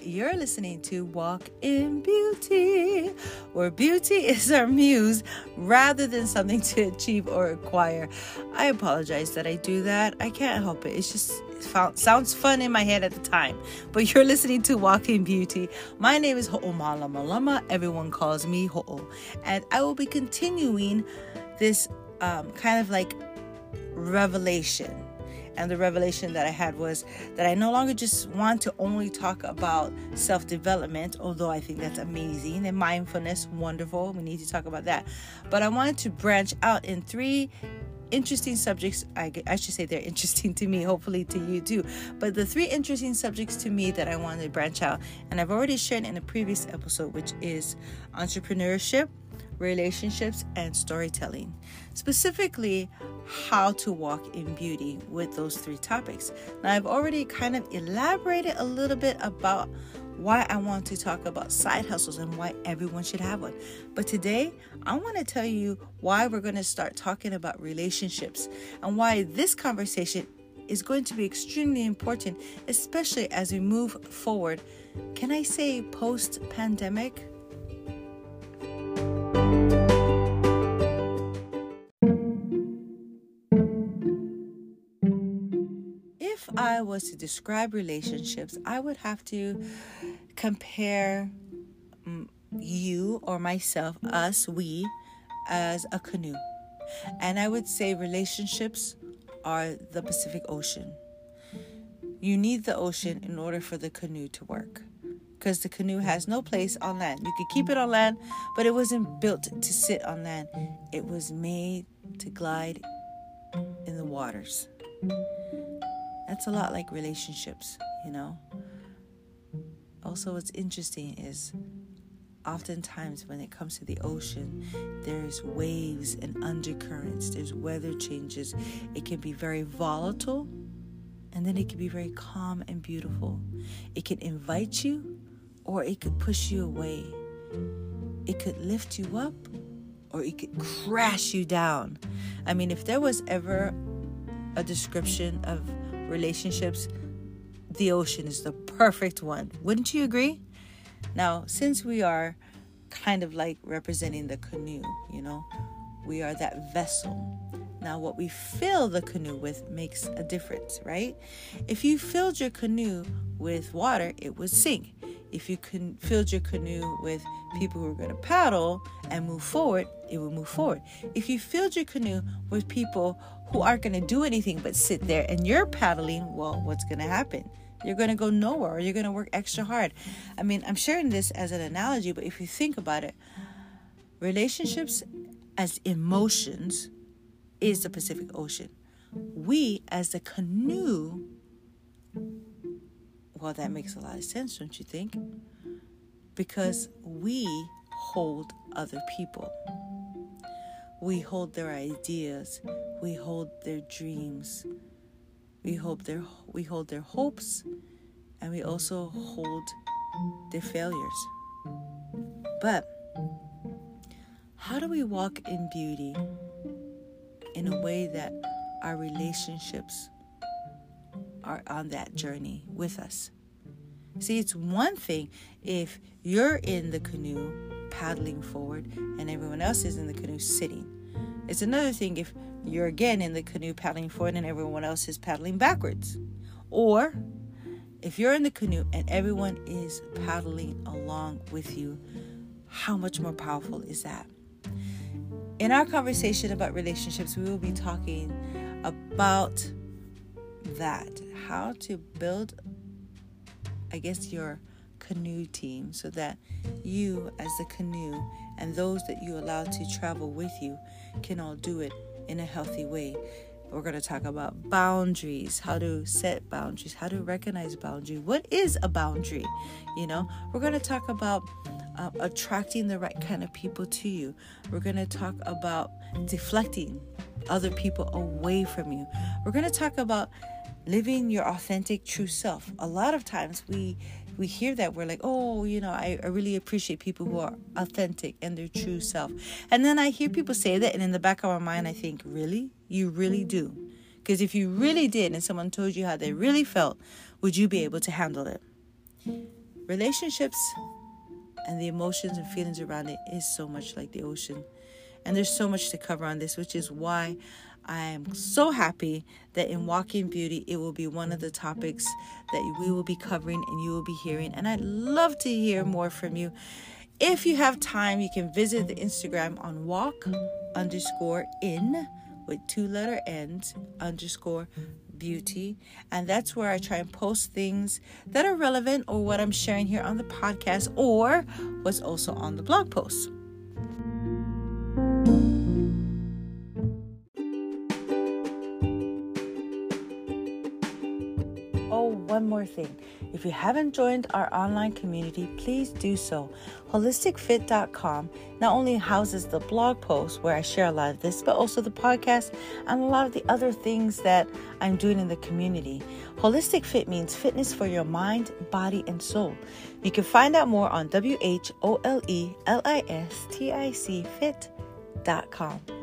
You're listening to Walk in Beauty, where beauty is our muse rather than something to achieve or acquire. I apologize that I do that. I can't help it. It's just sounds fun in my head at the time. But you're listening to Walk in Beauty. My name is Ho'o Malama Lama. Everyone calls me Ho'o. And I will be continuing this um, kind of like revelation and the revelation that I had was that I no longer just want to only talk about self development, although I think that's amazing, and mindfulness, wonderful. We need to talk about that. But I wanted to branch out in three interesting subjects. I, I, should say they're interesting to me, hopefully to you too. But the three interesting subjects to me that I wanted to branch out, and I've already shared in a previous episode, which is entrepreneurship, relationships, and storytelling. Specifically, how to walk in beauty with those three topics. Now, I've already kind of elaborated a little bit about why I want to talk about side hustles and why everyone should have one. But today, I want to tell you why we're going to start talking about relationships and why this conversation is going to be extremely important, especially as we move forward. Can I say post pandemic? Was to describe relationships, I would have to compare mm, you or myself, us, we, as a canoe. And I would say relationships are the Pacific Ocean. You need the ocean in order for the canoe to work because the canoe has no place on land. You could keep it on land, but it wasn't built to sit on land, it was made to glide in the waters. That's a lot like relationships, you know. Also, what's interesting is oftentimes when it comes to the ocean, there's waves and undercurrents, there's weather changes. It can be very volatile and then it can be very calm and beautiful. It can invite you or it could push you away. It could lift you up or it could crash you down. I mean, if there was ever a description of relationships, the ocean is the perfect one. Wouldn't you agree? Now, since we are kind of like representing the canoe, you know, we are that vessel. Now, what we fill the canoe with makes a difference, right? If you filled your canoe with water, it would sink. If you can filled your canoe with people who are going to paddle and move forward, it will move forward. If you filled your canoe with people who aren't going to do anything but sit there and you're paddling, well, what's going to happen? You're going to go nowhere or you're going to work extra hard. I mean, I'm sharing this as an analogy, but if you think about it, relationships as emotions is the Pacific Ocean. We, as the canoe, well, that makes a lot of sense, don't you think? Because we hold other people. We hold their ideas. We hold their dreams. We hold their we hold their hopes and we also hold their failures. But how do we walk in beauty in a way that our relationships are on that journey with us? See, it's one thing if you're in the canoe paddling forward and everyone else is in the canoe sitting. It's another thing if you're again in the canoe paddling forward and everyone else is paddling backwards. Or if you're in the canoe and everyone is paddling along with you, how much more powerful is that? In our conversation about relationships, we will be talking about that how to build, I guess, your canoe team so that you, as the canoe, and those that you allow to travel with you can all do it in a healthy way. We're going to talk about boundaries, how to set boundaries, how to recognize boundary. What is a boundary? You know, we're going to talk about uh, attracting the right kind of people to you. We're going to talk about deflecting other people away from you. We're going to talk about living your authentic true self. A lot of times we we hear that we're like oh you know I, I really appreciate people who are authentic and their true self and then i hear people say that and in the back of my mind i think really you really do because if you really did and someone told you how they really felt would you be able to handle it relationships and the emotions and feelings around it is so much like the ocean. And there's so much to cover on this, which is why I am so happy that in Walk in Beauty, it will be one of the topics that we will be covering and you will be hearing. And I'd love to hear more from you. If you have time, you can visit the Instagram on walk underscore in with two letter ends underscore beauty. And that's where I try and post things that are relevant or what I'm sharing here on the podcast or what's also on the blog post. One more thing. If you haven't joined our online community, please do so. HolisticFit.com not only houses the blog post where I share a lot of this, but also the podcast and a lot of the other things that I'm doing in the community. Holistic Fit means fitness for your mind, body, and soul. You can find out more on W H O L E L I S T I C Fit.com.